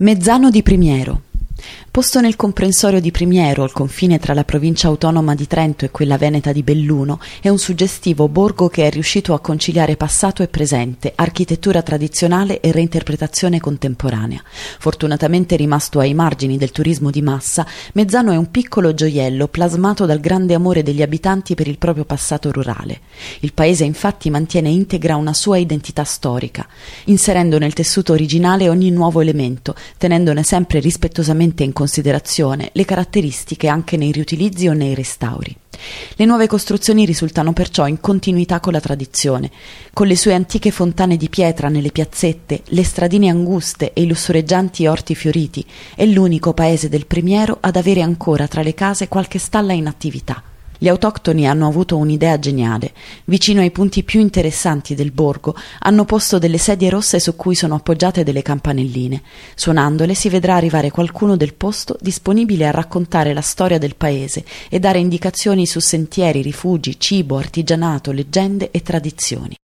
Mezzano di Primiero Posto nel comprensorio di Primiero, al confine tra la provincia autonoma di Trento e quella veneta di Belluno, è un suggestivo borgo che è riuscito a conciliare passato e presente, architettura tradizionale e reinterpretazione contemporanea. Fortunatamente rimasto ai margini del turismo di massa, Mezzano è un piccolo gioiello plasmato dal grande amore degli abitanti per il proprio passato rurale. Il paese infatti mantiene integra una sua identità storica, inserendo nel tessuto originale ogni nuovo elemento, tenendone sempre rispettosamente in considerazione considerazione le caratteristiche anche nei riutilizzi o nei restauri. Le nuove costruzioni risultano perciò in continuità con la tradizione, con le sue antiche fontane di pietra nelle piazzette, le stradine anguste e i lussureggianti orti fioriti, è l'unico paese del Primiero ad avere ancora tra le case qualche stalla in attività. Gli autoctoni hanno avuto un'idea geniale. Vicino ai punti più interessanti del borgo hanno posto delle sedie rosse su cui sono appoggiate delle campanelline. Suonandole si vedrà arrivare qualcuno del posto disponibile a raccontare la storia del paese e dare indicazioni su sentieri, rifugi, cibo, artigianato, leggende e tradizioni.